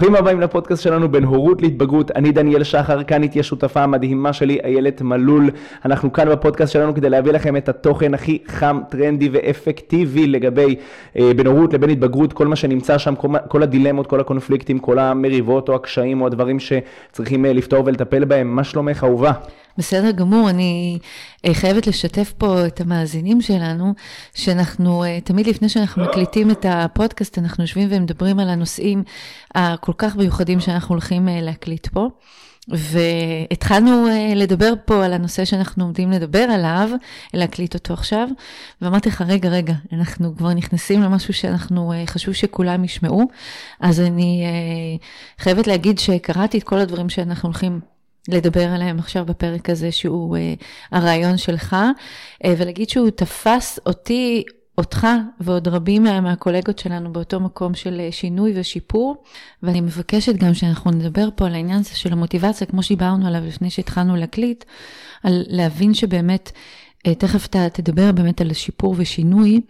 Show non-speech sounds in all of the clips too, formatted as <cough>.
ברוכים הבאים לפודקאסט שלנו בין הורות להתבגרות. אני דניאל שחר, כאן איתי השותפה המדהימה שלי, איילת מלול. אנחנו כאן בפודקאסט שלנו כדי להביא לכם את התוכן הכי חם, טרנדי ואפקטיבי לגבי אה, בין הורות לבין התבגרות, כל מה שנמצא שם, כל, כל הדילמות, כל הקונפליקטים, כל המריבות או הקשיים או הדברים שצריכים אה, לפתור ולטפל בהם. מה שלומך, אהובה? בסדר גמור, אני אה, חייבת לשתף פה את המאזינים שלנו, שאנחנו, אה, תמיד לפני שאנחנו מקליטים את הפודקאסט, אנחנו יושבים ומדברים על הנושאים הכל כך מיוחדים שאנחנו הולכים אה, להקליט פה. והתחלנו לדבר פה על הנושא שאנחנו עומדים לדבר עליו, להקליט אותו עכשיו, ואמרתי לך, רגע, רגע, אנחנו כבר נכנסים למשהו שאנחנו, חשוב שכולם ישמעו, אז אני חייבת להגיד שקראתי את כל הדברים שאנחנו הולכים לדבר עליהם עכשיו בפרק הזה, שהוא uh, הרעיון שלך, uh, ולהגיד שהוא תפס אותי, אותך ועוד רבים מה, מהקולגות שלנו באותו מקום של uh, שינוי ושיפור, ואני מבקשת גם שאנחנו נדבר פה על העניין הזה של המוטיבציה, כמו שדיברנו עליו לפני שהתחלנו להקליט, על להבין שבאמת, uh, תכף אתה תדבר באמת על שיפור ושינוי,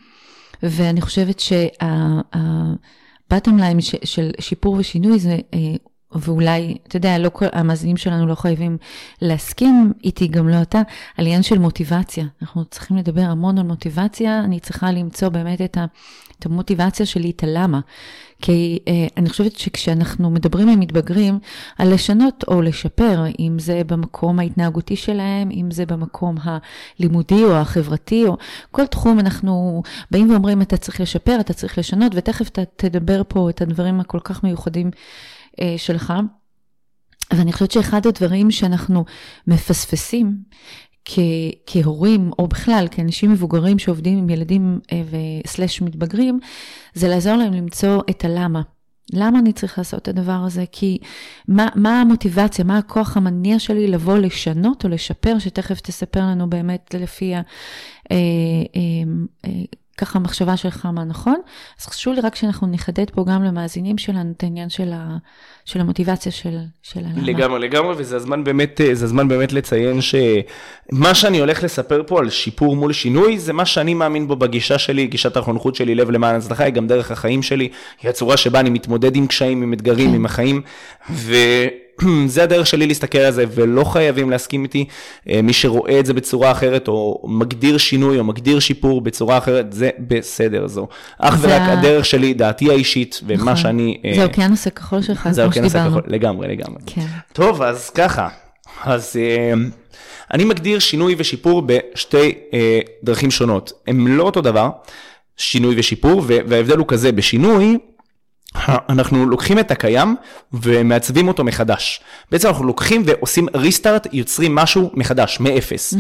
ואני חושבת שה-bottom line של שיפור ושינוי זה ואולי, אתה יודע, לא המאזינים שלנו לא חייבים להסכים איתי, גם לא אתה, על עניין של מוטיבציה. אנחנו צריכים לדבר המון על מוטיבציה, אני צריכה למצוא באמת את, ה, את המוטיבציה שלי, את הלמה. כי אה, אני חושבת שכשאנחנו מדברים עם מתבגרים על לשנות או לשפר, אם זה במקום ההתנהגותי שלהם, אם זה במקום הלימודי או החברתי, או כל תחום אנחנו באים ואומרים, אתה צריך לשפר, אתה צריך לשנות, ותכף אתה תדבר פה את הדברים הכל כך מיוחדים. אה, שלך. ואני חושבת שאחד הדברים שאנחנו מפספסים כ- כהורים, או בכלל כאנשים מבוגרים שעובדים עם ילדים אה, וסלש מתבגרים, זה לעזור להם למצוא את הלמה. למה אני צריך לעשות את הדבר הזה? כי מה, מה המוטיבציה, מה הכוח המניע שלי לבוא לשנות או לשפר, שתכף תספר לנו באמת לפי ה... אה, אה, אה, ככה המחשבה שלך מה נכון. אז חשוב לי רק שאנחנו נחדד פה גם למאזינים שלנו את העניין של, ה, של המוטיבציה של, של הלמה. לגמרי, לגמרי, וזה הזמן באמת, זה הזמן באמת לציין שמה שאני הולך לספר פה על שיפור מול שינוי, זה מה שאני מאמין בו בגישה שלי, גישת החונכות שלי, לב למען הצלחה, היא גם דרך החיים שלי, היא הצורה שבה אני מתמודד עם קשיים, עם אתגרים, כן. עם החיים, ו... <clears throat> זה הדרך שלי להסתכל על זה, ולא חייבים להסכים איתי. אה, מי שרואה את זה בצורה אחרת, או מגדיר שינוי, או מגדיר שיפור בצורה אחרת, זה בסדר, זו אך ורק הדרך שלי, דעתי האישית, ומה נכון. שאני... אה, זה האוקיינוס הכחול שלך, זה האוקיינוס הכחול, לגמרי, לגמרי. כן. טוב, אז ככה, אז... אה, אני מגדיר שינוי ושיפור בשתי דרכים שונות. הם לא אותו דבר, שינוי ושיפור, וההבדל הוא כזה, בשינוי, אנחנו לוקחים את הקיים ומעצבים אותו מחדש. בעצם אנחנו לוקחים ועושים ריסטארט, יוצרים משהו מחדש, מאפס.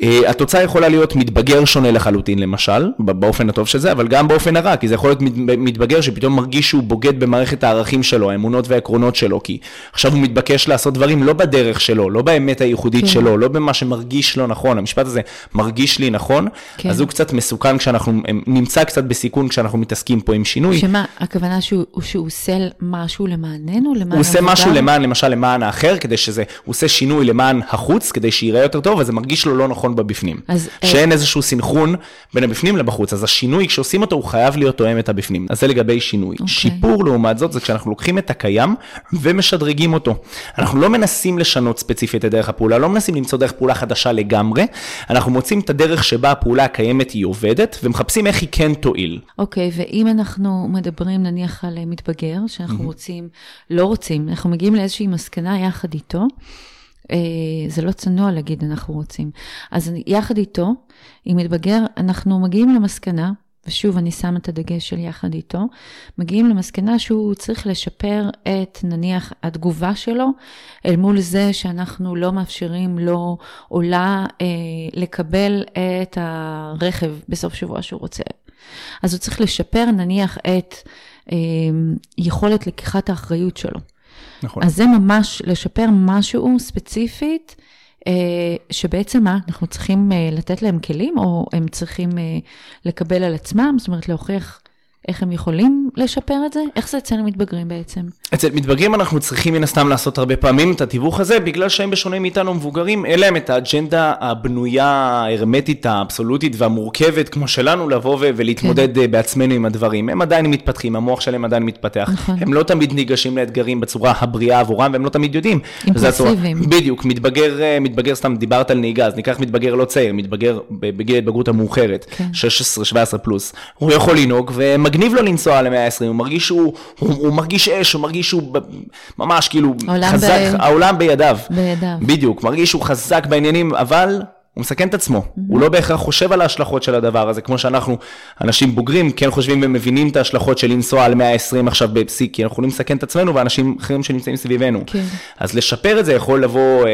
Uh, התוצאה יכולה להיות מתבגר שונה לחלוטין למשל, באופן הטוב של זה, אבל גם באופן הרע, כי זה יכול להיות מתבגר שפתאום מרגיש שהוא בוגד במערכת הערכים שלו, האמונות והעקרונות שלו, כי עכשיו הוא מתבקש לעשות דברים לא בדרך שלו, לא באמת הייחודית כן. שלו, לא במה שמרגיש לו נכון, המשפט הזה מרגיש לי נכון, כן. אז הוא קצת מסוכן כשאנחנו, נמצא קצת בסיכון כשאנחנו מתעסקים פה עם שינוי. שמה, הכוונה שהוא, שהוא עושה משהו למעננו, למען הוא עושה משהו למען, למשל למען האחר, כדי שזה, הוא עושה שינוי למען החוץ, כדי שיראה יותר טוב, אז זה מרגיש לו לא נכון נכון בבפנים. אז, אה, שאין אה... איזשהו סינכרון בין הבפנים לבחוץ, אז השינוי, כשעושים אותו, הוא חייב להיות תואם את הבפנים. אז זה לגבי שינוי. Okay. אוקיי. שיפור, לעומת זאת, זה כשאנחנו לוקחים את הקיים ומשדרגים אותו. אנחנו לא מנסים לשנות ספציפית את דרך הפעולה, לא מנסים למצוא דרך פעולה חדשה לגמרי, אנחנו מוצאים את הדרך שבה הפעולה הקיימת היא עובדת, ומחפשים איך היא כן תועיל. אוקיי, okay, ואם אנחנו מדברים נניח על מתבגר, שאנחנו mm-hmm. רוצים, לא רוצים, אנחנו מגיעים לאיזושהי מסקנה יחד איתו, אה, זה לא צנוע להגיד אנחנו רוצים. אז יחד איתו, אם מתבגר, אנחנו מגיעים למסקנה, ושוב, אני שמה את הדגש של יחד איתו, מגיעים למסקנה שהוא צריך לשפר את, נניח, התגובה שלו, אל מול זה שאנחנו לא מאפשרים לו או לה אה, לקבל את הרכב בסוף שבוע שהוא רוצה. אז הוא צריך לשפר, נניח, את אה, יכולת לקיחת האחריות שלו. נכון. אז זה ממש לשפר משהו ספציפית, אה, שבעצם מה, אנחנו צריכים אה, לתת להם כלים, או הם צריכים אה, לקבל על עצמם, זאת אומרת להוכיח איך הם יכולים לשפר את זה? איך זה אצל המתבגרים בעצם? אצל מתבגרים אנחנו צריכים מן הסתם לעשות הרבה פעמים את התיווך הזה, בגלל שהם בשונה מאיתנו מבוגרים, אין להם את האג'נדה הבנויה, ההרמטית, האבסולוטית והמורכבת כמו שלנו, לבוא ו- ולהתמודד כן. בעצמנו עם הדברים. הם עדיין מתפתחים, המוח שלהם עדיין מתפתח. נכון. הם לא תמיד ניגשים לאתגרים בצורה הבריאה עבורם, והם לא תמיד יודעים. אימפולסיביים. בדיוק, מתבגר, מתבגר, סתם דיברת על נהיגה, אז ניקח מתבגר לא צעיר, מתבגר בגיל ההתבגרות המאוחרת, כן. 16-17 פלוס. הוא יכול לנהוג, ומגניב לו לנסוע על 120, הוא מרגיש שהוא, הוא, הוא מרגיש אש, הוא מרגיש שהוא ממש כאילו חזק, ב... העולם בידיו. בידיו. בדיוק, מרגיש שהוא חזק בעניינים, אבל הוא מסכן את עצמו, mm-hmm. הוא לא בהכרח חושב על ההשלכות של הדבר הזה, כמו שאנחנו, אנשים בוגרים, כן חושבים ומבינים את ההשלכות של לנסוע על 120 עכשיו בפסיק, כי אנחנו יכולים לסכן את עצמנו ואנשים אחרים שנמצאים סביבנו. כן. אז לשפר את זה יכול לבוא, אה, אה,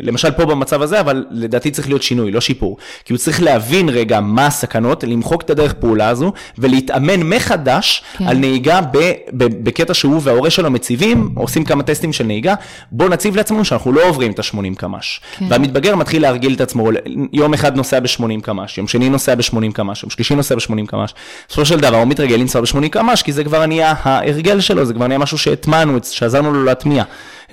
למשל פה במצב הזה, אבל לדעתי צריך להיות שינוי, לא שיפור. כי הוא צריך להבין רגע מה הסכנות, למחוק את הדרך פעולה הזו, ולהתאמן מחדש כן. על נהיגה ב, ב, בקטע שהוא וההורה שלו מציבים, עושים כמה טסטים של נהיגה, בואו נציב לעצמנו שאנחנו לא עוברים את ה-80 קמ"ש. כן. והמתבגר מתחיל להרגיל את עצמו, יום אחד נוסע ב-80 קמ"ש, יום שני נוסע ב-80 קמ"ש, יום שלישי נוסע ב-80 קמ"ש. בסופו של דבר הוא מתרגל לנסוע ב-80 קמ"ש, כי זה כבר נהיה ההרגל שלו, זה כבר נהיה משהו שהטמענו, שעזרנו לו להטמיע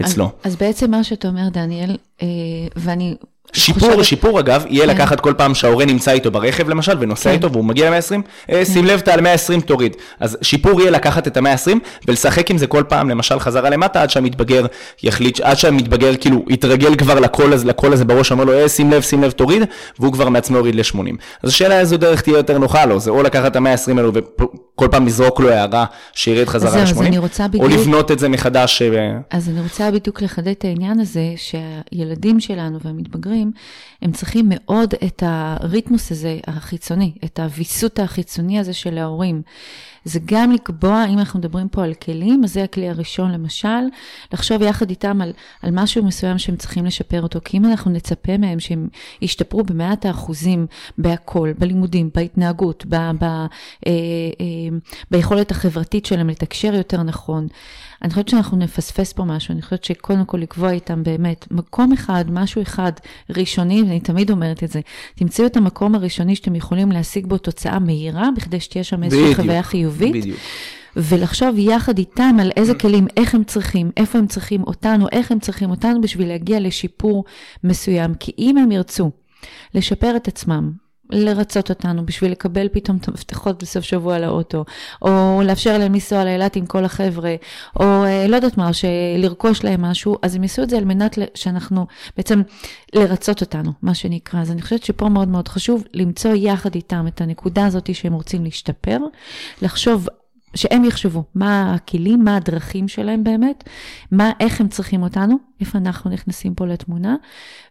אצלו. אז, אז בעצם מה שאתה אומר, דניאל, אה, ואני שיפור, חושבת... שיפור אגב, יהיה כן. לקחת כל פעם שההורה נמצא איתו ברכב למשל, ונוסע כן. איתו והוא מגיע ל-120, אה, כן. שים לב, אתה על 120 תוריד. אז שיפור יהיה לקחת את ה-120 ולשחק עם זה כל פעם, למשל חזרה למטה, עד שהמתבגר יחליט, עד שהמתבגר כאילו יתרגל כבר לקול הזה, לקול הזה בראש, אומר לו, אה, שים לב, שים לב, תוריד, והוא כבר מעצמו יוריד ל-80. אז השאלה איזו דרך תהיה יותר נוחה לו, זה או לקחת את ה-120 האלו וכל פעם לזרוק לו הערה שירד חזרה ל-80, או לבנות את זה מחדש. אה, אז אני רוצה בדיוק לחדד את העניין הזה, שהילדים שלנו והמתבגרים, הם צריכים מאוד את הריתמוס הזה החיצוני, את הוויסות החיצוני הזה של ההורים. זה גם לקבוע, אם אנחנו מדברים פה על כלים, אז זה הכלי הראשון למשל, לחשוב יחד איתם על, על משהו מסוים שהם צריכים לשפר אותו, כי אם אנחנו נצפה מהם שהם ישתפרו במאת האחוזים בהכל, בלימודים, בהתנהגות, ב, ב, אה, אה, ביכולת החברתית שלהם לתקשר יותר נכון, אני חושבת שאנחנו נפספס פה משהו, אני חושבת שקודם כל לקבוע איתם באמת מקום אחד, משהו אחד ראשוני, ואני תמיד אומרת את זה, תמצאו את המקום הראשוני שאתם יכולים להשיג בו תוצאה מהירה, בכדי שתהיה שם איזושהי חוויה חיובית. בדיוק. ולחשוב יחד איתם על איזה כלים, איך הם צריכים, איפה הם צריכים אותנו, איך הם צריכים אותנו בשביל להגיע לשיפור מסוים. כי אם הם ירצו לשפר את עצמם, לרצות אותנו בשביל לקבל פתאום את המפתחות בסוף שבוע לאוטו, או לאפשר להם לנסוע לאילת עם כל החבר'ה, או אה, לא יודעת מה, לרכוש להם משהו, אז הם יעשו את זה על מנת שאנחנו, בעצם לרצות אותנו, מה שנקרא. אז אני חושבת שפה מאוד מאוד חשוב למצוא יחד איתם את הנקודה הזאת שהם רוצים להשתפר, לחשוב שהם יחשבו מה הכלים, מה הדרכים שלהם באמת, מה, איך הם צריכים אותנו, איפה אנחנו נכנסים פה לתמונה,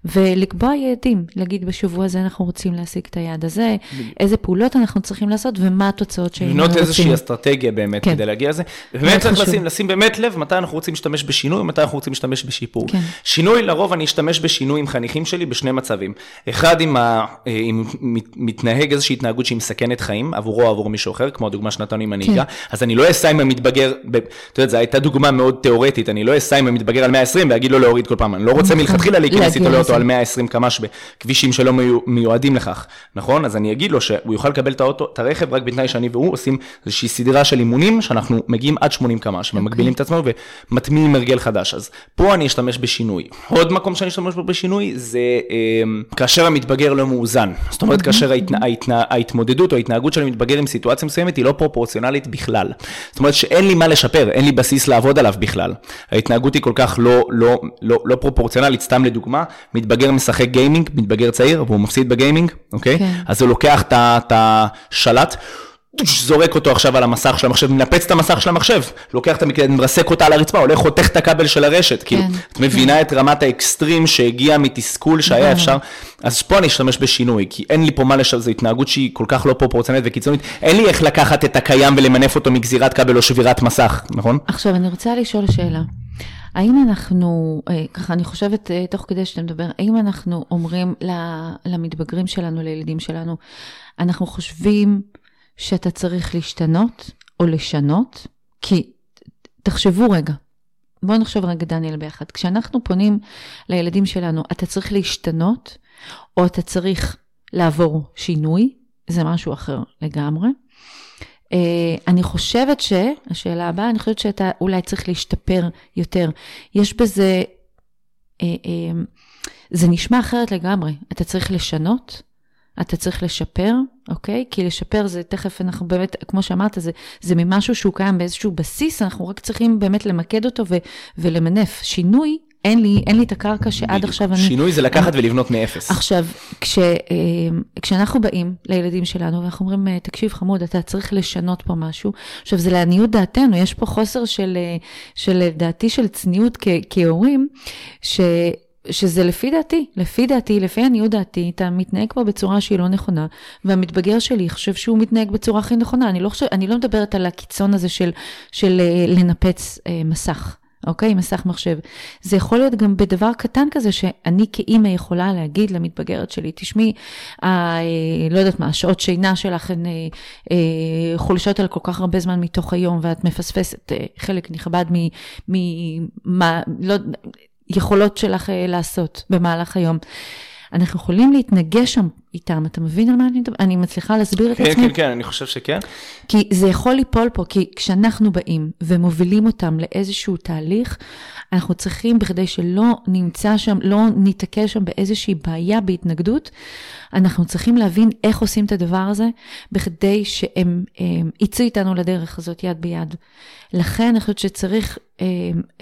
ולקבוע יעדים, להגיד בשבוע הזה אנחנו רוצים להשיג את היעד הזה, איזה פעולות אנחנו צריכים לעשות ומה התוצאות שהיינו רוצים. לבנות איזושהי אסטרטגיה באמת כן. כדי להגיע לזה. ובאמת צריך לשים, לשים באמת לב מתי אנחנו רוצים להשתמש בשינוי ומתי אנחנו רוצים להשתמש בשיפור. כן. שינוי, לרוב אני אשתמש בשינוי עם חניכים שלי בשני מצבים. אחד, אם, ה, אם מתנהג איזושהי התנהגות שהיא מסכנת חיים עבורו או עבור מישהו אחר, כמו הדוגמה שנתנו עם הנהיגה, כן. אז אני לא אסע עם המתבגר, אתה יודע, זו הייתה דוגמה מאוד תיאורטית, אני לא אסע עם המתבגר על 120 ואגיד לו להוריד כל פעם, אני לא רוצה נכון. מלכתחילה להיכנס איתו לאוטו על 120 קמ"ש בכבישים שלא מיועדים לכך, נכון? אז אני אגיד לו שהוא יוכל לקבל את האוטו, את הרכב רק בתנאי שאני והוא עושים איזושהי סדרה של אימונים שאנחנו מגיעים עד 80 קמ"ש אוקיי. ומגבילים את עצמנו ומטמיעים הרגל חדש. אז פה אני אשתמש בשינוי. עוד מקום שאני אשתמש בו בשינוי זה אה, כאשר המתבגר לא מאוזן. זאת אומרת, כאשר ההתמודדות או ההתנהגות של המתבגר עם סיטואציה מסוימת היא לא פרופורציונלית בכלל. זאת אומרת שאין לי מה לשפר, אין לי בסיס לעבוד עליו בכלל. ההתנהגות היא כל כך לא, לא, לא, לא פרופורציונלית, סתם לדוגמה, מתבגר משחק גיימינג, מתבגר צעיר, והוא מפסיד בגיימינג, אוקיי? כן. אז הוא לוקח את השלט. זורק אותו עכשיו על המסך של המחשב, מנפץ את המסך של המחשב, לוקח את המקלדת, מרסק אותה על הרצפה, הולך חותך את הכבל של הרשת, כאילו, כן, את מבינה. את רמת האקסטרים שהגיע מתסכול שהיה. אפשר, אז פה אני אשתמש בשינוי, כי אין לי פה מה לשאול, זו התנהגות שהיא כל כך לא פרופורציונלית וקיצונית, אין לי איך לקחת את הקיים ולמנף אותו מגזירת כבל או שבירת מסך, נכון? עכשיו, אני רוצה לשאול שאלה. האם אנחנו, אה, ככה אני חושבת אה, תוך כדי שאתה מדבר, האם אנחנו אומרים למתבגרים שלנו, לילדים שלנו, אנחנו חושבים שאתה צריך להשתנות או לשנות? כי תחשבו רגע, בואו נחשוב רגע דניאל ביחד. כשאנחנו פונים לילדים שלנו, אתה צריך להשתנות או אתה צריך לעבור שינוי, זה משהו אחר לגמרי. אה, אני חושבת ש... השאלה הבאה, אני חושבת שאתה אולי צריך להשתפר יותר. יש בזה... אה, אה, זה נשמע אחרת לגמרי. אתה צריך לשנות, אתה צריך לשפר, אוקיי? כי לשפר זה תכף אנחנו באמת, כמו שאמרת, זה, זה ממשהו שהוא קיים באיזשהו בסיס, אנחנו רק צריכים באמת למקד אותו ו, ולמנף. שינוי, אין לי, אין לי את הקרקע שעד בדיוק. עכשיו אני... שינוי זה לקחת ולבנות מאפס. עכשיו, כש, אה, כשאנחנו באים לילדים שלנו ואנחנו אומרים, אה, תקשיב חמוד, אתה צריך לשנות פה משהו, עכשיו זה לעניות דעתנו, יש פה חוסר של, אה, של דעתי של צניעות כ, כהורים, ש... שזה לפי דעתי, לפי דעתי, לפי עניות דעתי, אתה מתנהג פה בצורה שהיא לא נכונה, והמתבגר שלי חושב שהוא מתנהג בצורה הכי נכונה. אני לא, חושב, אני לא מדברת על הקיצון הזה של, של לנפץ אה, מסך. אוקיי? מסך מחשב. זה יכול להיות גם בדבר קטן כזה, שאני כאימא יכולה להגיד למתבגרת שלי, תשמעי, אה, לא יודעת מה, השעות שינה שלך הן אה, אה, חולשות על כל כך הרבה זמן מתוך היום, ואת מפספסת אה, חלק נכבד ממה, לא, יכולות שלך אה, לעשות במהלך היום. אנחנו יכולים להתנגש שם איתם, אתה מבין על מה אני מדבר? אני מצליחה להסביר כן, את עצמי? כן, כן, אני חושב שכן. כי זה יכול ליפול פה, כי כשאנחנו באים ומובילים אותם לאיזשהו תהליך, אנחנו צריכים, בכדי שלא נמצא שם, לא ניתקל שם באיזושהי בעיה בהתנגדות, אנחנו צריכים להבין איך עושים את הדבר הזה, בכדי שהם יצאו איתנו לדרך הזאת יד ביד. לכן אני חושבת שצריך אה,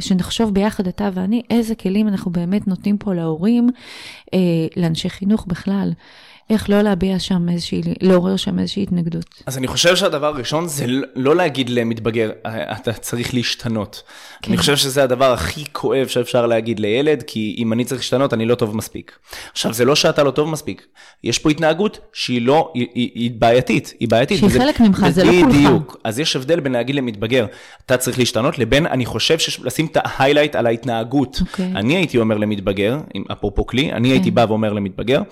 שנחשוב ביחד, אתה ואני, איזה כלים אנחנו באמת נותנים פה להורים, אה, לאנשי חינוך בכלל. איך לא להביע שם איזושהי, לעורר שם איזושהי התנגדות. אז אני חושב שהדבר הראשון זה לא להגיד למתבגר, אתה צריך להשתנות. כן. אני חושב שזה הדבר הכי כואב שאפשר להגיד לילד, כי אם אני צריך להשתנות, אני לא טוב מספיק. עכשיו, זה לא שאתה לא טוב מספיק, יש פה התנהגות שהיא לא, היא, היא, היא בעייתית, היא בעייתית. שהיא וזה, חלק ממך, זה לא כולך. בדיוק. אז יש הבדל בין להגיד למתבגר, אתה צריך להשתנות, לבין אני חושב לשים את ההיילייט על ההתנהגות. Okay. אוקיי. אני הייתי אומר למתבגר, אפרופו כלי, אני okay. הייתי כן. בא ואומר למתבגר,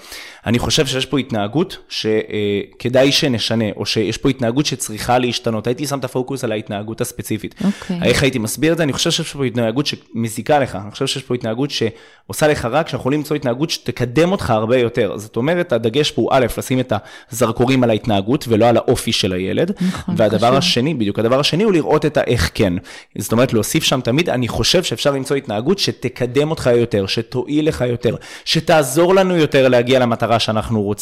אני חושב שיש פה התנהגות שכדאי שנשנה, או שיש פה התנהגות שצריכה להשתנות. הייתי שם את הפוקוס על ההתנהגות הספציפית. אוקיי. איך הייתי מסביר את זה? אני חושב שיש פה התנהגות שמזיקה לך, אני חושב שיש פה התנהגות שעושה לך רע, כשאנחנו יכולים למצוא התנהגות שתקדם אותך הרבה יותר. זאת אומרת, הדגש פה הוא א', לשים את הזרקורים על ההתנהגות ולא על האופי של הילד. נכון, והדבר חשוב. השני, בדיוק, הדבר השני הוא לראות את האיך כן. זאת אומרת, להוסיף שם תמיד, אני חושב שאפשר למצוא התנהגות שתקדם אותך יותר, שתועיל לך יותר, שתעזור לנו יותר להגיע למטרה שאנחנו רוצים.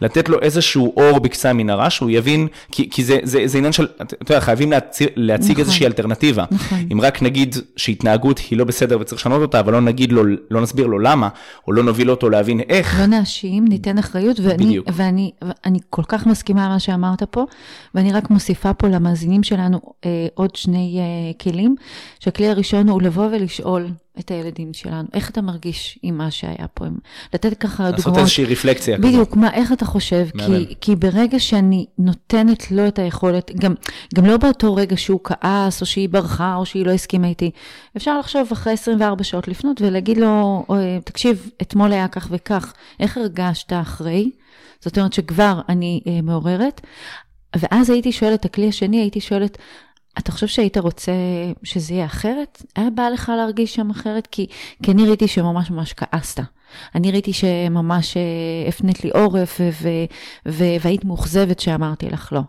לתת לו איזשהו אור בקצה המנהרה, שהוא יבין, כי, כי זה, זה, זה עניין של, אתה יודע, חייבים להציג, להציג נכון, איזושהי אלטרנטיבה. נכון. אם רק נגיד שהתנהגות היא לא בסדר וצריך לשנות אותה, אבל לא נגיד לו, לא נסביר לו למה, או לא נוביל אותו להבין איך. לא נאשים, ניתן אחריות, ואני, בדיוק. ואני, ואני כל כך מסכימה עם מה שאמרת פה, ואני רק מוסיפה פה למאזינים שלנו אה, עוד שני אה, כלים, שהכלי הראשון הוא לבוא ולשאול. את הילדים שלנו, איך אתה מרגיש עם מה שהיה פה, לתת ככה לעשות דוגמאות. לעשות איזושהי רפלקציה. בדיוק, מה, איך אתה חושב, כי, כי ברגע שאני נותנת לו את היכולת, גם, גם לא באותו רגע שהוא כעס, או שהיא ברחה, או שהיא לא הסכימה איתי, אפשר לחשוב אחרי 24 שעות לפנות ולהגיד לו, תקשיב, אתמול היה כך וכך, איך הרגשת אחרי? זאת אומרת שכבר אני אה, מעוררת. ואז הייתי שואלת, הכלי השני, הייתי שואלת, אתה חושב שהיית רוצה שזה יהיה אחרת? היה בא לך להרגיש שם אחרת? כי, כי אני ראיתי שממש ממש כעסת. אני ראיתי שממש אה, הפנית לי עורף ו- ו- והיית מאוכזבת שאמרתי לך לא.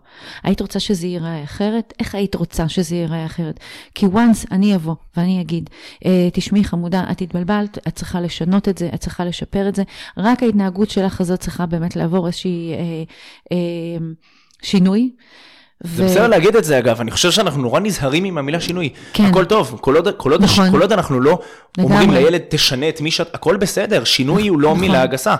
היית רוצה שזה ייראה אחרת? איך היית רוצה שזה ייראה אחרת? כי once אני אבוא ואני אגיד, אה, תשמעי חמודה, את התבלבלת, את צריכה לשנות את זה, את צריכה לשפר את זה, רק ההתנהגות שלך הזאת צריכה באמת לעבור איזושהי אה, אה, שינוי. זה בסדר להגיד את זה אגב, אני חושב שאנחנו נורא נזהרים עם המילה שינוי. כן. הכל טוב, כל עוד, כל עוד, נכון. כל עוד אנחנו לא לגמרי. אומרים לילד תשנה את מי שאת, הכל בסדר, שינוי הוא לא נכון. מילה גסה.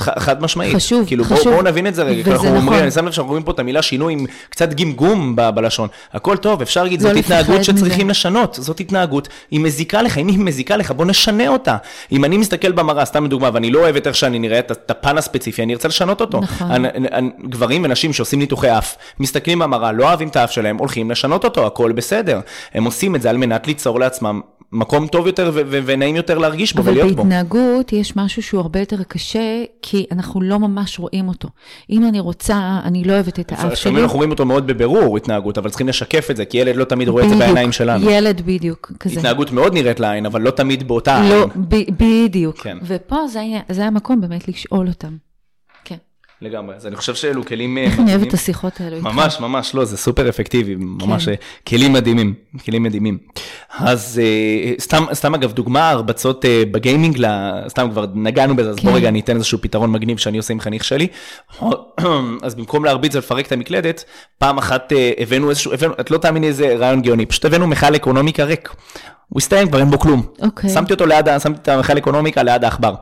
חד משמעית. חשוב, כאילו, חשוב. בואו בוא נבין את זה רגע, כי אנחנו אומרים, נכון. אני שם לב שאנחנו רואים פה את המילה שינוי עם קצת גמגום ב- בלשון. הכל טוב, אפשר להגיד, לא זאת לפחד התנהגות מזה. שצריכים לשנות, זאת התנהגות, היא מזיקה לך, אם היא מזיקה לך, בוא נשנה אותה. אם אני מסתכל במראה, סתם לדוגמה, ואני לא אוהב את איך שאני נראה, את- את הפן הספציפי, אני ארצה לשנות אותו. נכון. אני- אני- גברים ונשים שעושים ניתוחי אף, מסתכלים במראה, לא אוהבים את האף שלהם, הולכים לשנות אותו, הכל בסדר. הם עושים את זה על מנת ליצור לעצמם מקום טוב יותר ו- ו- ונעים יותר להרגיש בו אבל ולהיות בו. בהתנהגות יש משהו שהוא הרבה יותר קשה, כי אנחנו לא ממש רואים אותו. אם אני רוצה, אני לא אוהבת את האף שלי. אנחנו רואים אותו מאוד בבירור, התנהגות, אבל צריכים לשקף את זה, כי ילד לא תמיד רואה את זה בעיניים שלנו. ילד בדיוק, כזה. התנהגות מאוד נראית לעין, אבל לא תמיד באותה עין. לא, ב- בדיוק. כן. ופה זה זה המקום באמת לשאול אותם. כן. לגמרי. אז אני חושב שאלו כלים... אה, איך אני אוהבת את השיחות האלו איתך. ממש, ממש, לא, זה סופר אפקטיבי, ממש אה, כלים מדהימים, כלים מדהימים. אז אה, סתם, סתם אגב, דוגמה, הרבצות בגיימינג, סתם כבר נגענו בזה, אז בוא כן. רגע אני אתן איזשהו פתרון מגניב שאני עושה עם חניך שלי. <clears throat> אז במקום להרביץ ולפרק את המקלדת, פעם אחת הבאנו איזשהו, הבאנו, את לא תאמיני איזה רעיון גאוני, פשוט הבאנו מכל אקונומיקה ריק. הוא הסתיים, כבר אין בו כלום. אוקיי. שמתי אותו ליד, שמתי את המכל אקונומיקה ליד העכבר.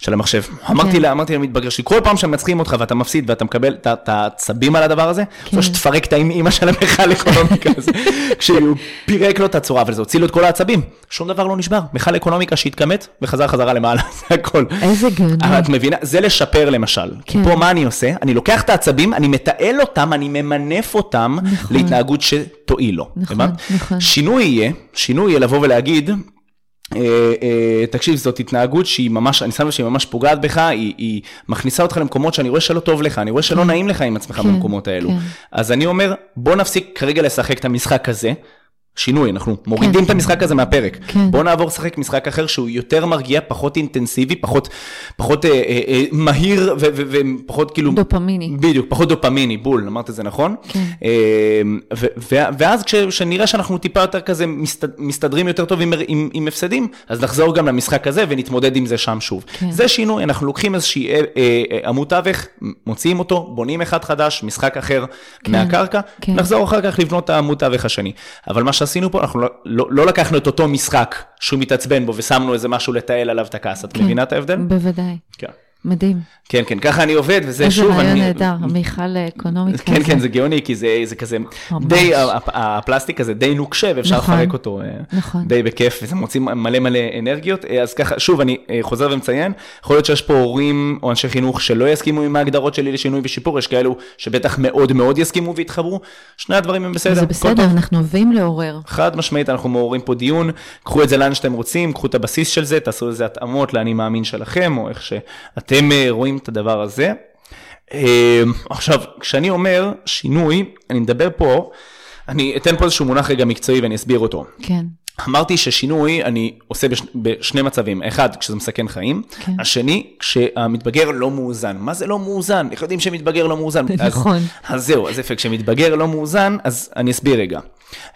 של המחשב. אמרתי כן. לה, אמרתי למתבגר שלי, כל פעם שמנצחים אותך ואתה מפסיד ואתה מקבל את העצבים על הדבר הזה, כן. שתפרק את האימא של המכל אקונומיקה הזה, <laughs> כשהוא פירק לו את הצורה, אבל זה הוציא לו את כל העצבים, שום דבר לא נשבר, מכל אקונומיקה שהתכמת וחזר חזרה למעלה, <laughs> זה הכל. איזה. אבל את מבינה, זה לשפר למשל, כן. כי פה מה אני עושה? אני לוקח את העצבים, אני מתעל אותם, אני ממנף אותם נכון. להתנהגות שתועיל לו. נכון, נכון. שינוי יהיה, שינוי יהיה לבוא ולהגיד, תקשיב, זאת התנהגות שהיא ממש, אני שם לב שהיא ממש פוגעת בך, היא, היא מכניסה אותך למקומות שאני רואה שלא טוב לך, אני רואה שלא כן. נעים לך עם עצמך כן, במקומות האלו. כן. אז אני אומר, בוא נפסיק כרגע לשחק את המשחק הזה, שינוי, אנחנו מורידים כן, את המשחק הזה מהפרק. כן. בואו נעבור לשחק משחק אחר שהוא יותר מרגיע, פחות אינטנסיבי, פחות, פחות אה, אה, אה, מהיר ופחות כאילו... דופמיני. בדיוק, פחות דופמיני, בול, אמרת את זה נכון? כן. אה, ו- ו- ואז כשנראה שאנחנו טיפה יותר כזה מסתד, מסתדרים יותר טוב עם, עם, עם הפסדים, אז נחזור גם למשחק הזה ונתמודד עם זה שם שוב. כן. זה שינוי, אנחנו לוקחים איזושהי אה, אה, אה, עמוד תווך, מוציאים אותו, בונים אחד חדש, משחק אחר כן. מהקרקע, כן. נחזור אחר כך לבנות את העמוד תווך השני. אבל מה שעשינו פה, אנחנו לא, לא, לא לקחנו את אותו משחק שהוא מתעצבן בו ושמנו איזה משהו לתעל עליו את הכעס. את כן, מבינה את ההבדל? בוודאי. כן. מדהים. כן, כן, ככה אני עובד, וזה שוב, אני... איזה רעיון נהדר, מיכל אקונומיקה. <laughs> כן, כן, זה גאוני, כי זה, זה כזה. די, הפלסטיק הזה די נוקשה, ואפשר נכון, לפרק אותו אה, נכון. די בכיף, וזה מוציא מלא מלא אנרגיות. אה, אז ככה, שוב, אני אה, חוזר ומציין, יכול להיות שיש פה הורים או אנשי חינוך שלא יסכימו עם ההגדרות שלי לשינוי ושיפור, יש כאלו שבטח מאוד מאוד יסכימו ויתחברו, שני הדברים הם בסדר. זה בסדר, אנחנו אוהבים לעורר. חד משמעית, אנחנו מעוררים פה דיון, קחו את זה לאן שאתם רוצים, קחו את הבסיס של זה, תעשו איזה התאמות לאני מאמין שלכם, או איך שאתם רואים את הדבר הזה. אמ, עכשיו, כשאני אומר שינוי, אני מדבר פה, אני אתן פה איזשהו מונח רגע מקצועי ואני אסביר אותו. כן. אמרתי ששינוי אני עושה בש, בשני מצבים, אחד כשזה מסכן חיים, כן. השני כשהמתבגר לא מאוזן. מה זה לא מאוזן? איך יודעים שמתבגר לא מאוזן? <laughs> נכון. אז, אז זהו, אז יפה, כשמתבגר לא מאוזן, אז אני אסביר רגע.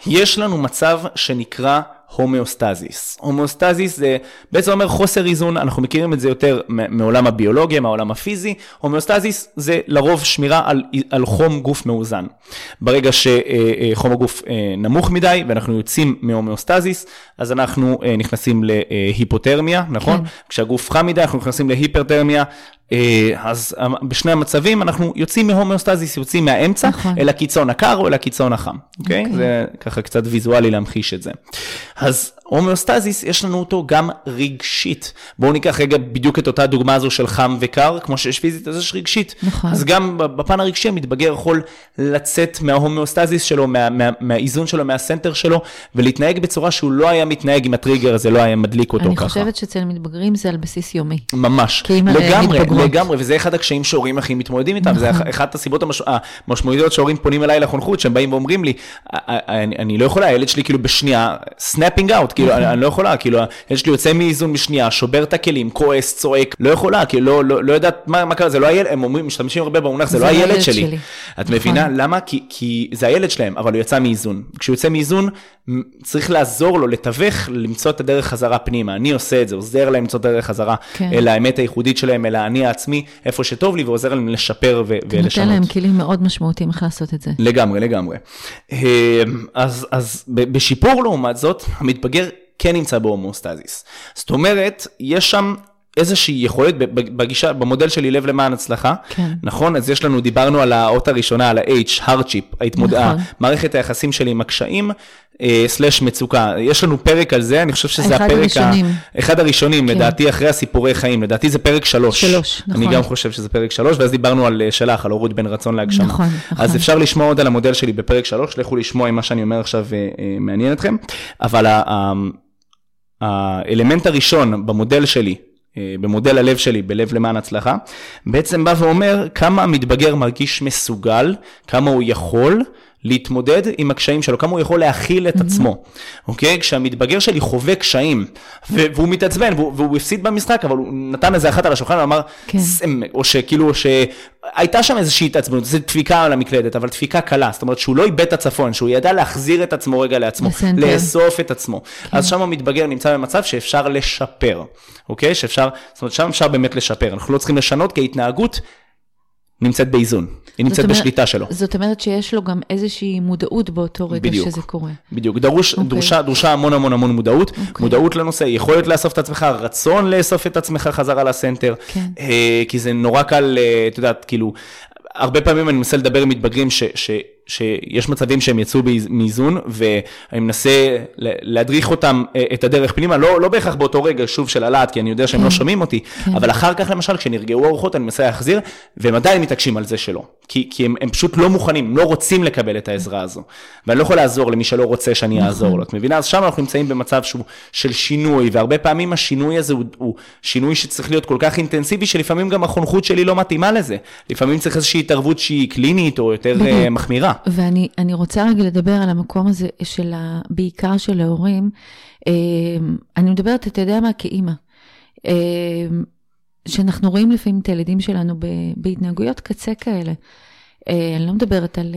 יש לנו מצב שנקרא הומאוסטזיס. הומאוסטזיס זה בעצם אומר חוסר איזון, אנחנו מכירים את זה יותר מעולם הביולוגיה, מהעולם הפיזי. הומאוסטזיס זה לרוב שמירה על, על חום גוף מאוזן. ברגע שחום הגוף אה, נמוך מדי ואנחנו יוצאים מהומאוסטזיס, אז אנחנו אה, נכנסים להיפותרמיה, נכון? כן. כשהגוף חם מדי אנחנו נכנסים להיפרטרמיה. אה, אז בשני המצבים אנחנו יוצאים מהומאוסטזיס, יוצאים מהאמצע, נכון. אל הקיצון הקר או אל הקיצון החם, אוקיי? Okay? אוקיי. זה ככה קצת ויזואלי להמחיש את זה. אז הומאוסטזיס, יש לנו אותו גם רגשית. בואו ניקח רגע בדיוק את אותה דוגמה הזו של חם וקר, כמו שיש פיזית, אז יש רגשית. נכון. אז גם בפן הרגשי המתבגר יכול לצאת מההומאוסטזיס שלו, מה, מה, מהאיזון שלו, מה center שלו, ולהתנהג בצורה שהוא לא היה מתנהג עם הטריגר הזה, לא היה מדליק אותו אני ככה. אני חושבת שאצל מתבגרים זה על בסיס יומי. ממש. לגמרי, לגמרי, וזה אחד הקשיים שהורים הכי מתמודדים איתם, נכון. זה אחת הסיבות המש... המשמעותיות שהורים פונים אליי לחונכות, שהם באים ואומרים לי, אני, אני לא יכולה, הילד שלי כאילו בשנייה, snapping out, כאילו, אני, אני לא יכולה, כאילו, הילד שלי יוצא מאיזון בשנייה, שובר את הכלים, כועס, צועק, לא יכולה, כאילו, לא, לא, לא יודעת מה, מה קרה, זה לא הילד, הם אומרים, משתמשים הרבה במונח, זה, זה לא הילד שלי. שלי. את נכון. מבינה? למה? כי, כי זה הילד שלהם, אבל הוא יצא מאיזון. כשהוא יוצא מאיזון, צריך לעזור לו, לתווך, למצוא את הדרך חזרה פנימה. אני עושה את זה, עוזר להם למצוא את הדרך חזרה כן. אל האמת הייחודית שלהם, אל האני העצמי, איפה שטוב לי, ועוזר להם לשפר ו- ולשנות. נותן להם כלים מאוד משמעותיים איך לעשות את זה. לגמרי, לגמרי. אה, אז, אז בשיפור לעומת זאת, המתבגר כן נמצא בהומוסטזיס. זאת אומרת, יש שם איזושהי יכולת בגישה, במודל שלי לב למען ההצלחה, כן. נכון? אז יש לנו, דיברנו על האות הראשונה, על ה-H, hardship, ההתמוד... נכון. מערכת היחסים שלי עם הקשיים, אה, slash מצוקה. יש לנו פרק על זה, אני חושב שזה הפרק, הראשונים. ה... אחד הראשונים, כן. לדעתי אחרי הסיפורי חיים, לדעתי זה פרק שלוש. שלוש, נכון. אני גם חושב שזה פרק שלוש, ואז דיברנו על אה, שלך, על הורות בין רצון להגשמה. נכון, נכון. אז אפשר לשמוע עוד על המודל שלי בפרק שלוש, לכו לשמוע אם מה שאני אומר עכשיו אה, מעניין אתכם, אבל האלמנט הראשון במודל שלי, אה, במודל הלב שלי, בלב למען הצלחה, בעצם בא ואומר כמה המתבגר מרגיש מסוגל, כמה הוא יכול להתמודד עם הקשיים שלו, כמה הוא יכול להכיל את עצמו, אוקיי? כשהמתבגר שלי חווה קשיים, ו- והוא מתעצבן, והוא, והוא הפסיד במשחק, אבל הוא נתן איזה אחת על השולחן ואמר, כן. "סם", או שכאילו, שהייתה שם איזושהי התעצבנות, זו דפיקה על המקלדת, אבל דפיקה קלה, זאת אומרת שהוא לא איבד את הצפון, שהוא ידע להחזיר את עצמו רגע לעצמו, לסנטר. לאסוף את עצמו. אז שם המתבגר נמצא במצב שאפשר לשפר, אוקיי? שאפשר, זאת אומרת, שם אפשר באמת לשפר, אנחנו לא צריכים לשנות, כי ההתנהגות נמצאת באיזון, היא נמצאת אומרת- בשליטה שלו. זאת אומרת שיש לו גם איזושהי מודעות באותו רגע בדיוק. שזה קורה. בדיוק, דרוש, אוקיי. דרושה, דרושה המון המון המון מודעות, אוקיי. מודעות לנושא, יכולת לאסוף את עצמך, רצון לאסוף את עצמך חזרה לסנטר, כן. אה, כי זה נורא קל, אה, את יודעת, כאילו, הרבה פעמים אני מנסה לדבר עם מתבגרים ש, ש, שיש מצבים שהם יצאו מאיזון, ואני מנסה להדריך אותם אה, את הדרך פנימה, לא, לא בהכרח באותו רגע, שוב, של הלהט, כי אני יודע שהם כן. לא שומעים אותי, כן. אבל אחר כך למשל, כשנרגעו הרוחות, אני מנסה להחזיר, והם עדיין מתעקשים על זה שלא. כי, כי הם, הם פשוט לא מוכנים, הם לא רוצים לקבל את העזרה הזו. ואני לא יכול לעזור למי שלא רוצה שאני נכון. אעזור לו, את מבינה? אז שם אנחנו נמצאים במצב שהוא של שינוי, והרבה פעמים השינוי הזה הוא, הוא שינוי שצריך להיות כל כך אינטנסיבי, שלפעמים גם החונכות שלי לא מתאימה לזה. לפעמים צריך איזושהי התערבות שהיא קלינית או יותר. אה, מחמירה. ואני אני רוצה רגע לדבר על המקום הזה של ה... בעיקר של ההורים. אה, אני מדברת, אתה יודע מה, כאימא. אה, שאנחנו רואים לפעמים את הילדים שלנו בהתנהגויות קצה כאלה. אה, אני לא מדברת על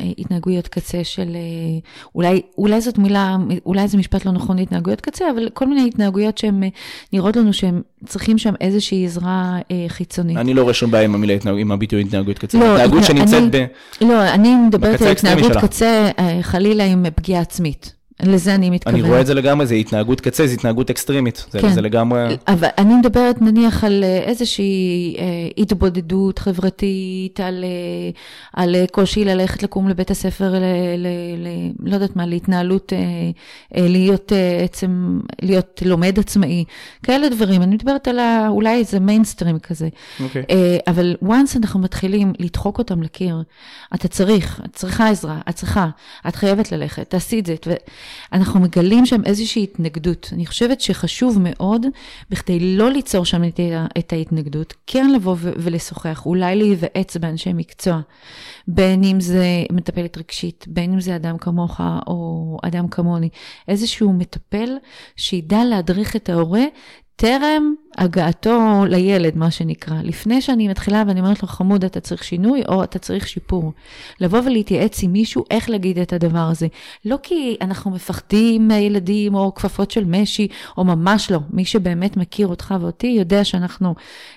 אה, התנהגויות קצה של, אה, אולי, אולי זאת מילה, אולי זה משפט לא נכון התנהגויות קצה, אבל כל מיני התנהגויות שהן אה, נראות לנו שהם צריכים שם איזושהי עזרה אה, חיצונית. אני לא רואה שום בעיה עם המילה עם הביטוי התנהגות קצה. לא, התנהגות התנה- שנמצאת ב... לא, אני מדברת על התנהגות. קצה, אה, חלילה עם פגיעה עצמית. לזה אני מתכוונת. אני רואה את זה לגמרי, זה התנהגות קצה, זה התנהגות אקסטרימית. זה, כן. זה לגמרי... אבל אני מדברת נניח על אה, איזושהי אה, התבודדות חברתית, על, אה, על אה, קושי ללכת לקום לבית הספר, ל, ל, ל, לא יודעת מה, להתנהלות, אה, אה, להיות אה, עצם, להיות לומד עצמאי, כאלה דברים. אני מדברת על ה, אולי איזה מיינסטרים כזה. אוקיי. אה, אבל once אנחנו מתחילים לדחוק אותם לקיר, אתה צריך, את צריכה עזרה, את צריכה, את חייבת ללכת, תעשי את זה. ואנחנו מגלים שם איזושהי התנגדות. אני חושבת שחשוב מאוד, בכדי לא ליצור שם את, ההתנגדות, כן לבוא ולשוחח, אולי להיוועץ באנשי מקצוע, בין אם זה מטפלת רגשית, בין אם זה אדם כמוך או אדם כמוני, איזשהו מטפל שידע להדריך את ההורה. טרם הגעתו לילד, מה שנקרא. לפני שאני מתחילה ואני אומרת לו, חמוד, אתה צריך שינוי או אתה צריך שיפור. לבוא ולהתייעץ עם מישהו איך להגיד את הדבר הזה. לא כי אנחנו מפחדים מהילדים או כפפות של משי, או ממש לא. מי שבאמת מכיר אותך ואותי יודע שאנחנו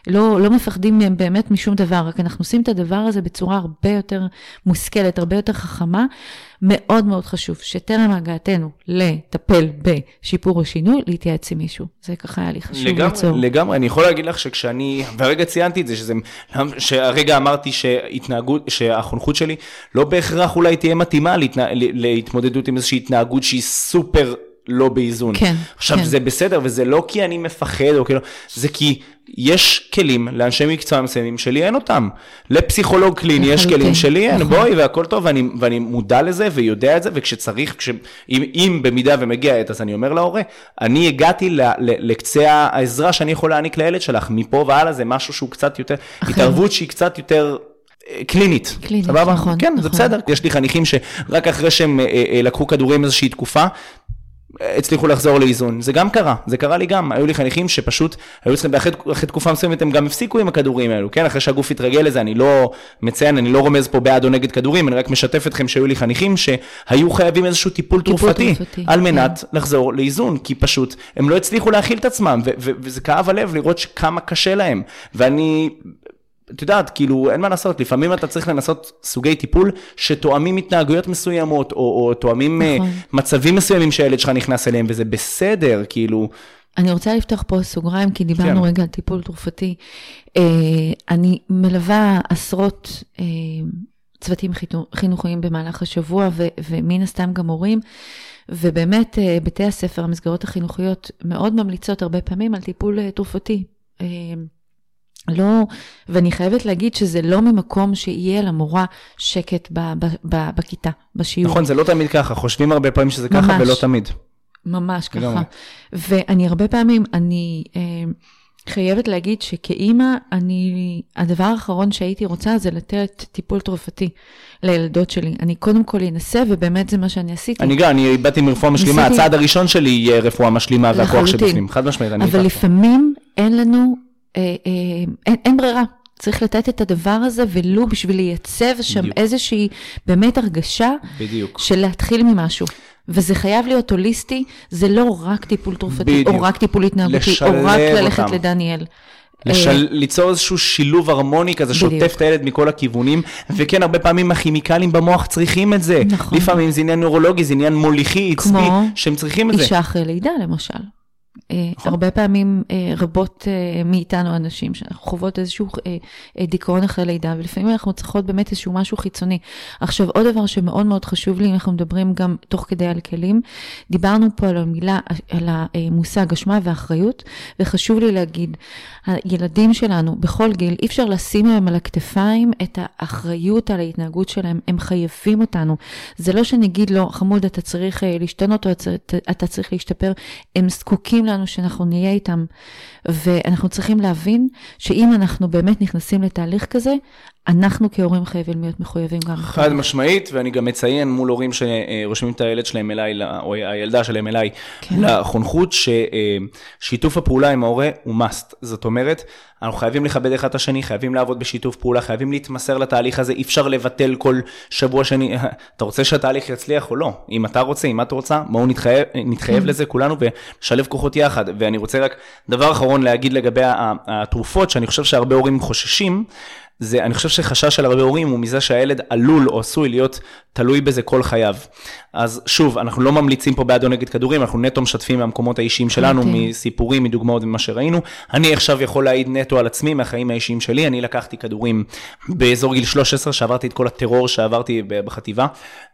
לא, לא מפחדים מהם באמת משום דבר, רק אנחנו עושים את הדבר הזה בצורה הרבה יותר מושכלת, הרבה יותר חכמה. מאוד מאוד חשוב שטרם הגעתנו לטפל בשיפור או שינוי, להתייעץ עם מישהו. זה ככה היה לי חשוב לגמרי, ליצור. לגמרי, אני יכול להגיד לך שכשאני, והרגע ציינתי את זה, שזה, שהרגע אמרתי שהתנהגות, שהחונכות שלי לא בהכרח אולי תהיה מתאימה להתנה, להתמודדות עם איזושהי התנהגות שהיא סופר לא באיזון. כן, עכשיו, כן. זה בסדר, וזה לא כי אני מפחד או כאילו, זה כי יש כלים לאנשי מקצוע מסוימים שלי אין אותם. לפסיכולוג קליני יש כלים שלי אין, נכון. בואי, והכל טוב, ואני, ואני מודע לזה ויודע את זה, וכשצריך, כש, אם, אם במידה ומגיע העת, אז אני אומר להורה, אני הגעתי ל, ל, לקצה העזרה שאני יכול להעניק לילד שלך, מפה והלאה זה משהו שהוא קצת יותר, אחר. התערבות שהיא קצת יותר... אה, קלינית, קלינית, סבבה? נכון, כן, זה נכון. בסדר. יש לי חניכים שרק אחרי שהם אה, אה, לקחו כדורים איזושהי תקופה, הצליחו לחזור לאיזון. זה גם קרה, זה קרה לי גם. היו לי חניכים שפשוט היו צריכים, אחרי, תקופה מסוימת הם גם הפסיקו עם הכדורים האלו, כן? אחרי שהגוף התרגל לזה, אני לא מציין, אני לא רומז פה בעד או נגד כדורים, אני רק משתף אתכם שהיו לי חניכים שהיו חייבים איזשהו טיפול טיפול תרופתי, תרופתי, על כן. מנת לחזור לאיזון, כי פשוט הם לא הצליחו להכיל את עצמם, ו- ו- וזה כאב הלב לראות כמה קשה להם. ואני את יודעת, כאילו, אין מה לעשות, לפעמים אתה צריך לנסות סוגי טיפול שתואמים התנהגויות מסוימות, או, או תואמים נכון. נכון. מצבים מסוימים שהילד שלך נכנס אליהם, וזה בסדר, כאילו, אני רוצה לפתוח פה סוגריים, כי דיברנו כן. רגע על טיפול תרופתי. אה, אני מלווה עשרות אה, צוותים חינו- חינוכיים במהלך השבוע, ו- ומן הסתם גם הורים, ובאמת אה, בתי הספר, המסגרות החינוכיות, מאוד ממליצות הרבה פעמים על טיפול אה, תרופתי. לא, ואני חייבת להגיד שזה לא ממקום שיהיה למורה שקט ב, ב, ב, בכיתה, בשיעור. נכון, זה לא תמיד ככה, חושבים הרבה פעמים שזה ככה ממש. ולא תמיד. ממש ככה. לגמרי. ואני הרבה פעמים, אני, אה, חייבת להגיד שכאימא, אני, הדבר האחרון שהייתי רוצה זה לתת טיפול תרופתי לילדות שלי. אני קודם כל אנסה, ובאמת זה מה שאני עשיתי. אני גם, אני באתי מרפואה משלימה, ניסיתי- הצעד הראשון שלי יהיה רפואה משלימה והכוח. שבפנים, חד משמעית, אני אבל. לפעמים אין לנו, אה, אה, אין, אין ברירה. צריך לתת את הדבר הזה, ולו בשביל לייצב שם בדיוק. איזושהי באמת הרגשה בדיוק. של להתחיל ממשהו. וזה חייב להיות הוליסטי, זה לא רק טיפול תרופתי, בדיוק. או רק טיפול התנהגותי, או רק ללכת אותם. לדניאל. לשל... ליצור איזשהו שילוב הרמוני כזה, בדיוק. שוטף את הילד מכל הכיוונים, וכן, הרבה פעמים הכימיקלים במוח צריכים את זה. נכון. לפעמים זה עניין נורולוגי, זה עניין מוליכי, עצבי, כמו שהם צריכים את זה. אישה אחרי לידה למשל. אה, הרבה פעמים אה, רבות אה, מאיתנו שאנחנו חוות איזשהו דיכאון אחרי לידה, ולפעמים אנחנו צריכות באמת איזשהו משהו חיצוני. עכשיו, עוד דבר שמאוד מאוד חשוב לי, אם אנחנו מדברים גם תוך כדי על כלים, דיברנו פה על המילה, על המושג אשמה ואחריות, וחשוב לי להגיד, הילדים שלנו בכל גיל, אי אפשר לשים להם על הכתפיים את האחריות על ההתנהגות שלהם, הם חייבים אותנו. זה לא שנגיד לו, חמוד, אתה צריך להשתנות או אתה צריך להשתפר, הם זקוקים לנו שאנחנו נהיה איתם. ואנחנו צריכים להבין שאם אנחנו באמת נכנסים לתהליך כזה, אנחנו כהורים חייבים להיות מחויבים גם. חד משמעית, ואני גם מציין מול הורים שרושמים את הילד שלהם אליי, או הילדה שלהם אליי, כן. לחונכות, ששיתוף הפעולה עם ההורה הוא must. זאת אומרת, אנחנו חייבים לכבד אחד את השני, חייבים לעבוד בשיתוף פעולה, חייבים להתמסר לתהליך הזה, אי אפשר לבטל כל שבוע שני. <laughs> אתה רוצה שהתהליך יצליח או לא? אם אתה רוצה, אם את רוצה, בואו נתחייב, נתחייב לזה כולנו ונשלב כוחות יחד. ואני רוצה רק דבר אחרון להגיד לגבי התרופות, שאני חושב שהרבה הורים חוששים. זה, אני חושב שחשש של הרבה הורים הוא מזה שהילד עלול או עשוי להיות תלוי בזה כל חייו. אז שוב, אנחנו לא ממליצים פה בעד או נגד כדורים, אנחנו נטו משתפים מהמקומות האישיים שלנו, לחלוטין. מסיפורים, מדוגמאות ממה שראינו. אני עכשיו יכול להעיד נטו על עצמי, מהחיים האישיים שלי, אני לקחתי כדורים באזור גיל 13, שעברתי את כל הטרור שעברתי בחטיבה,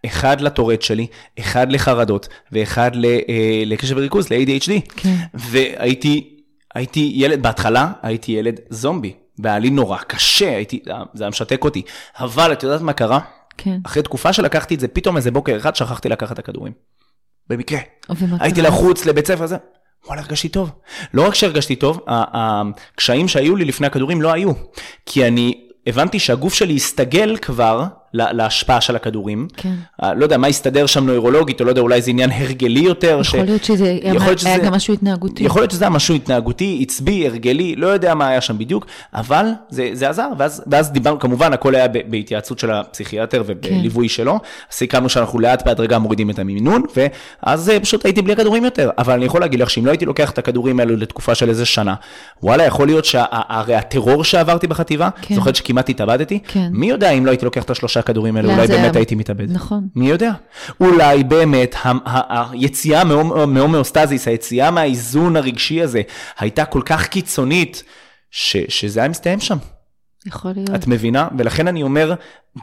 אחד לטורט שלי, אחד לחרדות, ואחד ל- אה, לקשב וריכוז, ל-ADHD. כן. והייתי הייתי ילד, בהתחלה הייתי ילד זומבי, והיה לי נורא קשה, הייתי, זה היה משתק אותי. אבל את יודעת מה קרה? כן. אחרי תקופה שלקחתי את זה, פתאום איזה בוקר אחד שכחתי לקחת את הכדורים. במקרה. הייתי? לחוץ לבית ספר הזה, וואלה, הרגשתי טוב. לא רק שהרגשתי טוב, הקשיים שהיו לי לפני הכדורים לא היו. כי אני הבנתי שהגוף שלי הסתגל כבר להשפעה של הכדורים. כן. לא יודע מה הסתדר שם נוירולוגית, או לא יודע, אולי זה עניין הרגלי יותר. ש- יכול להיות שזה היה- יכול להיות היה שזה- גם משהו התנהגותי. יכול להיות שזה היה משהו התנהגותי, עצבי, הרגלי, לא יודע מה היה שם בדיוק, אבל זה, זה עזר, ואז, ואז דיברנו, כמובן, הכל היה בהתייעצות של הפסיכיאטר ובליווי שלו, סיכמנו שאנחנו לאט בהדרגה מורידים את המינון, ואז אה, פשוט הייתי בלי כדורים יותר, אבל אני יכול להגיד לך שאם לא הייתי לוקח את הכדורים האלו לתקופה של איזה שנה, וואלה, יכול להיות שהרי הטרור שעברתי בחטיבה, כן. זוכרת שכמעט התאבדתי, כן. מי יודע אם לא הייתי לוקח את השלושה כדורים האלו, לאן אולי באמת הייתי מתאבד. נכון. מי יודע? אולי באמת היציאה מהומאוסטזיס, היציאה מהאיזון הרגשי הזה, הייתה כל כך קיצונית, ש- שזה היה מסתיים שם. יכול להיות. את מבינה? ולכן אני אומר,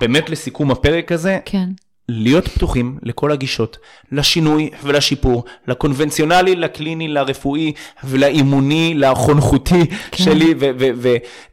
באמת לסיכום הפרק הזה, כן. להיות פתוחים לכל הגישות, לשינוי ולשיפור, לקונבנציונלי, לקליני, לרפואי ולאימוני, לחונכותי כן. שלי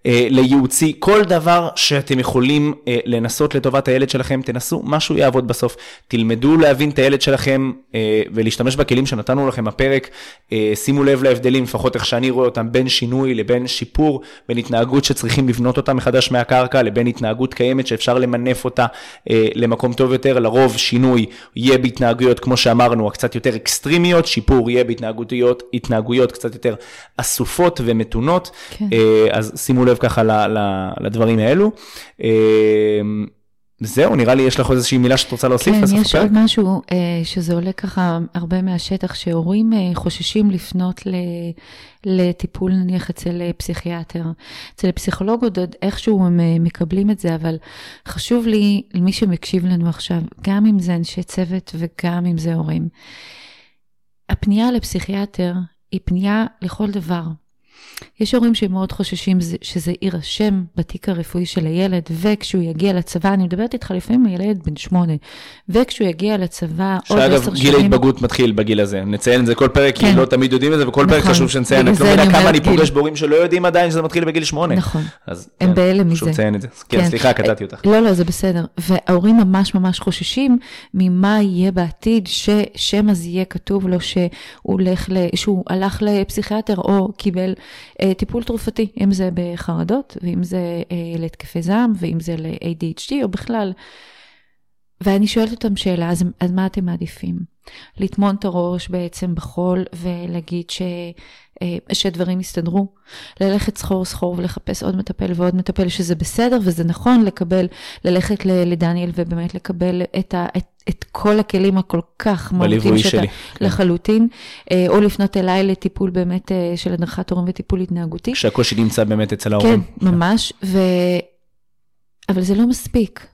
ולייעוצי, כל דבר שאתם יכולים אה, לנסות לטובת הילד שלכם, תנסו, משהו יעבוד בסוף. תלמדו להבין את הילד שלכם אה, ולהשתמש בכלים שנתנו לכם בפרק, אה, שימו לב להבדלים, לפחות איך שאני רואה אותם, בין שינוי לבין שיפור, בין התנהגות שצריכים לבנות אותה מחדש מהקרקע, לבין התנהגות קיימת שאפשר למנף אותה אה, למקום טוב יותר. לרוב שינוי יהיה בהתנהגויות, כמו שאמרנו, הקצת יותר אקסטרימיות, שיפור יהיה בהתנהגויות התנהגויות קצת יותר אסופות ומתונות. כן. אה, אז שימו לב ככה לדברים האלו. זהו, נראה לי יש לך איזושהי מילה שאת רוצה להוסיף כן, בסוף יש הפרק? עוד משהו אה, שזה עולה ככה הרבה מהשטח, שהורים אה, חוששים לפנות לטיפול נניח אצל אה, פסיכיאטר. אצל פסיכולוג עוד איכשהו הם מקבלים את זה, אבל חשוב לי, למי שמקשיב לנו עכשיו, גם אם זה אנשי צוות וגם אם זה הורים, הפנייה לפסיכיאטר היא פנייה לכל דבר. יש הורים שמאוד חוששים זה- שזה יירשם בתיק הרפואי של הילד, וכשהוא יגיע לצבא, אני מדברת איתך לפעמים על ילד בן שמונה, וכשהוא יגיע לצבא עוד שאגב, עשר גיל שנים... ההתבגרות מתחיל בגיל הזה. נציין את זה כל פרק, כי כן. לא תמיד יודעים את זה, וכל פרק נכון. חשוב שנציין. את לא אני כמה אומרת אני גיל. פוגש בהורים שלא יודעים עדיין שזה מתחיל בגיל שמונה. נכון. אז הם כן, בהלם חשוב מזה. לציין את זה. כן, סליחה, קטעתי אותך. לא, לא, זה בסדר. וההורים ממש ממש חוששים ממה יהיה בעתיד, ששמא זה יהיה כתוב לו שהוא, הלך לפסיכיאטר או קיבל אה, טיפול תרופתי, אם זה בחרדות, ואם זה אה, להתקפי זעם, ואם זה ל-ADHD, או בכלל. ואני שואלת אותם שאלה, אז, אז מה אתם מעדיפים? לטמון את הראש בעצם בחול ולהגיד ש, אה, שדברים יסתדרו? ללכת סחור סחור ולחפש עוד מטפל ועוד מטפל, שזה בסדר וזה נכון לקבל, ללכת לדניאל ובאמת לקבל את, ה, את, את כל הכלים הכל כך מהותיים שאתה שלי, כן. לחלוטין, אה, או לפנות אליי לטיפול באמת אה, של הדרכת הורים וטיפול התנהגותי. כשהקושי נמצא באמת אצל ההורים. כן, ממש, ו... אבל זה לא מספיק.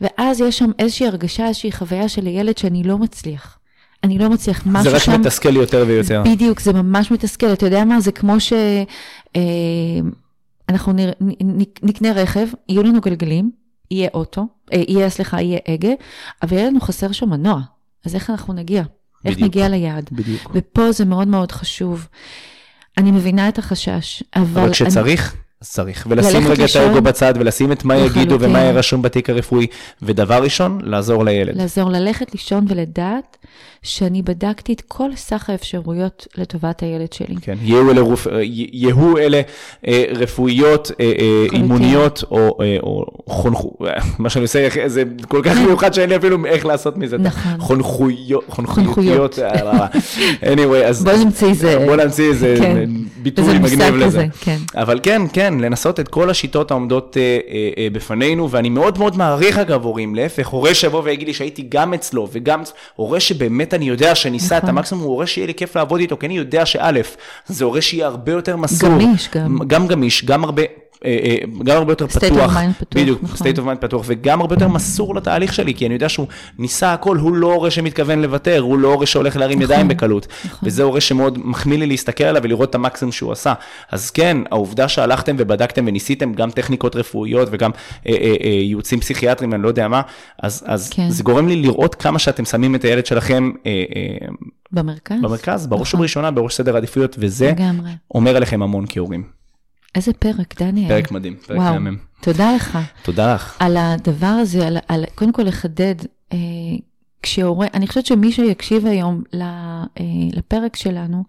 ואז יש שם איזושהי הרגשה, איזושהי חוויה של הילד שאני לא מצליח. אני לא מצליח, משהו זה רק שם... מתסכל יותר ויותר. בדיוק, זה ממש מתסכל. אתה יודע מה, זה כמו ש... אה. נקנה רכב, יהיו לנו גלגלים, יהיה אוטו, אה, יהיה, סליחה, יהיה הגה, אבל יהיה לנו חסר שם מנוע. אז איך אנחנו נגיע? איך בדיוק. נגיע ליעד? בדיוק. ופה זה מאוד מאוד חשוב. אני מבינה את החשש, אבל... אבל כשצריך, אז צריך. ולשים רגע את. האגו בצד, ולשים את מה. יגידו ומה יהיה רשום בתיק הרפואי. ודבר ראשון, לעזור לילד. לעזור ללכת לישון ולדעת שאני בדקתי את כל סך האפשרויות לטובת הילד שלי. כן, יהיו אלה, רופ... יהיו אלה אה, רפואיות, אה, אה. אימוניות, או, אה, או חונכו, <laughs> מה שאני עושה, זה כל כך מיוחד שאין לי אפילו איך לעשות מזה. נכון. חונכויות, חונכויות. אה, לא, לא. anyway, אז... בוא נמציא איזה- בוא נמציא איזה כן. ביטוי מגניב לזה. כזה, כן. אבל כן, כן, לנסות את כל השיטות העומדות אה, אה, אה, בפנינו, ואני מאוד מאוד מעריך אגב הורים, להפך, הורה שיבוא ויגיד לי שהייתי גם אצלו וגם, הורה שבאמת אני יודע שניסה את נכון. המקסימום, הוא הורה שיהיה לי כיף לעבוד איתו, כי אני יודע שא', זה הורה שיהיה הרבה יותר מסור. גמיש גם. גם גמיש, גם הרבה... אה, אה, גם הרבה יותר State of פתוח, mind פתוח, בדיוק, נכון. state of mind פתוח, וגם הרבה יותר מסור לתהליך שלי, כי אני יודע שהוא ניסה הכל, הוא לא הורה שמתכוון לוותר, הוא לא הורה שהולך להרים נכון, ידיים בקלות, נכון. וזה הורה שמאוד מחמיא לי להסתכל עליו ולראות את המקסימום שהוא עשה. אז כן, העובדה שהלכתם ובדקתם וניסיתם גם טכניקות רפואיות וגם אה, אה, אה, ייעוצים פסיכיאטריים, אני לא יודע מה, אז, אז כן. זה גורם לי לראות כמה שאתם שמים את הילד שלכם אה, אה, במרכז? במרכז, בראש נכון. ובראשונה, בראש סדר העדיפויות, וזה לגמרי. אומר עליכם המון כהורים. איזה פרק, דניאל. פרק מדהים, פרק וואו, מהמם. תודה לך. תודה לך. על הדבר הזה, על, על קודם כל לחדד, אה, כשהורה, אני חושבת שמי שיקשיב היום ל, אה, לפרק שלנו,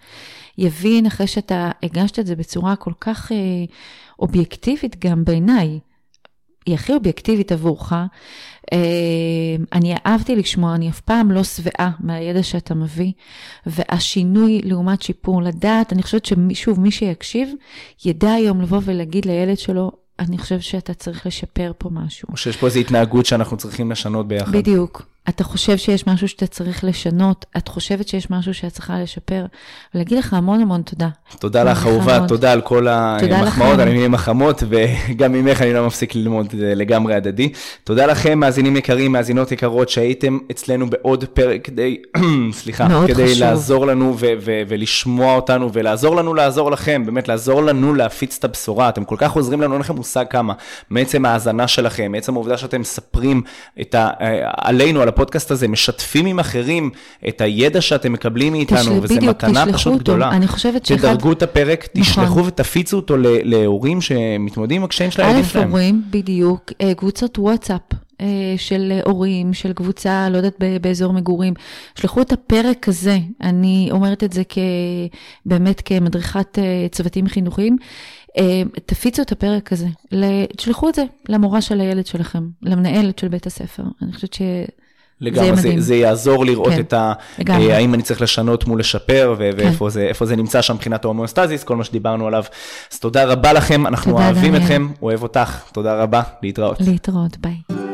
יבין אחרי שאתה הגשת את זה בצורה כל כך אה, אובייקטיבית גם בעיניי, היא הכי אובייקטיבית עבורך. אה, אני אהבתי לשמוע, אני אף פעם לא שבעה מהידע שאתה מביא, והשינוי לעומת שיפור לדעת, אני חושבת ששוב, מי שיקשיב, ידע היום לבוא ולהגיד לילד שלו, אני חושב שאתה צריך לשפר פה משהו. או שיש פה איזו התנהגות שאנחנו צריכים לשנות ביחד. בדיוק. אתה חושב שיש משהו שאתה צריך לשנות, את חושבת שיש משהו שאת צריכה לשפר, ולהגיד לך המון המון תודה. תודה לך, אהובה. תודה על כל המחמאות. אני מבין מחמות, וגם ממך אני לא מפסיק ללמוד, זה לגמרי הדדי. תודה לכם, מאזינים יקרים, מאזינות יקרות, שהייתם אצלנו בעוד פרק כדי, <clears throat> סליחה, כדי חשוב. לעזור לנו ו- ו- ולשמוע אותנו, ולעזור לנו לעזור לכם, באמת לעזור לנו להפיץ את הבשורה. אתם כל כך עוזרים לנו, אין לכם מושג כמה, מעצם ההאזנה שלכם, מעצם העובדה שאתם מספרים את ה- עלינו, על הפודקאסט הזה, משתפים עם אחרים את הידע שאתם מקבלים מאיתנו, תשל- וזו מתנה פשוט אותו. גדולה. אני חושבת שאחד- תדרגו את הפרק, נכון. תשלחו ותפיצו אותו ל- להורים שמתמודדים עם הקשיים של הילדים א', שלהם. הורים, בדיוק, אה, קבוצות וואטסאפ אה, של אה, הורים, של קבוצה, לא יודעת, באזור מגורים. שלחו את הפרק הזה, אני אומרת את זה כ... באמת כמדריכת צוותים חינוכיים. תפיצו את הפרק הזה, תשלחו את זה למורה של הילד שלכם, למנהלת של בית הספר. אני חושבת ש... לגמרי, זה, מדהים. זה יעזור לראות כן, את ה... לגמרי. אה, האם אני צריך לשנות מול לשפר, ו- כן. ואיפה זה, זה נמצא שם מבחינת ההומואסטזיס, כל מה שדיברנו עליו. אז תודה רבה לכם, אנחנו אוהבים דניאל. אתכם, אוהב אותך, תודה רבה, להתראות. להתראות, ביי.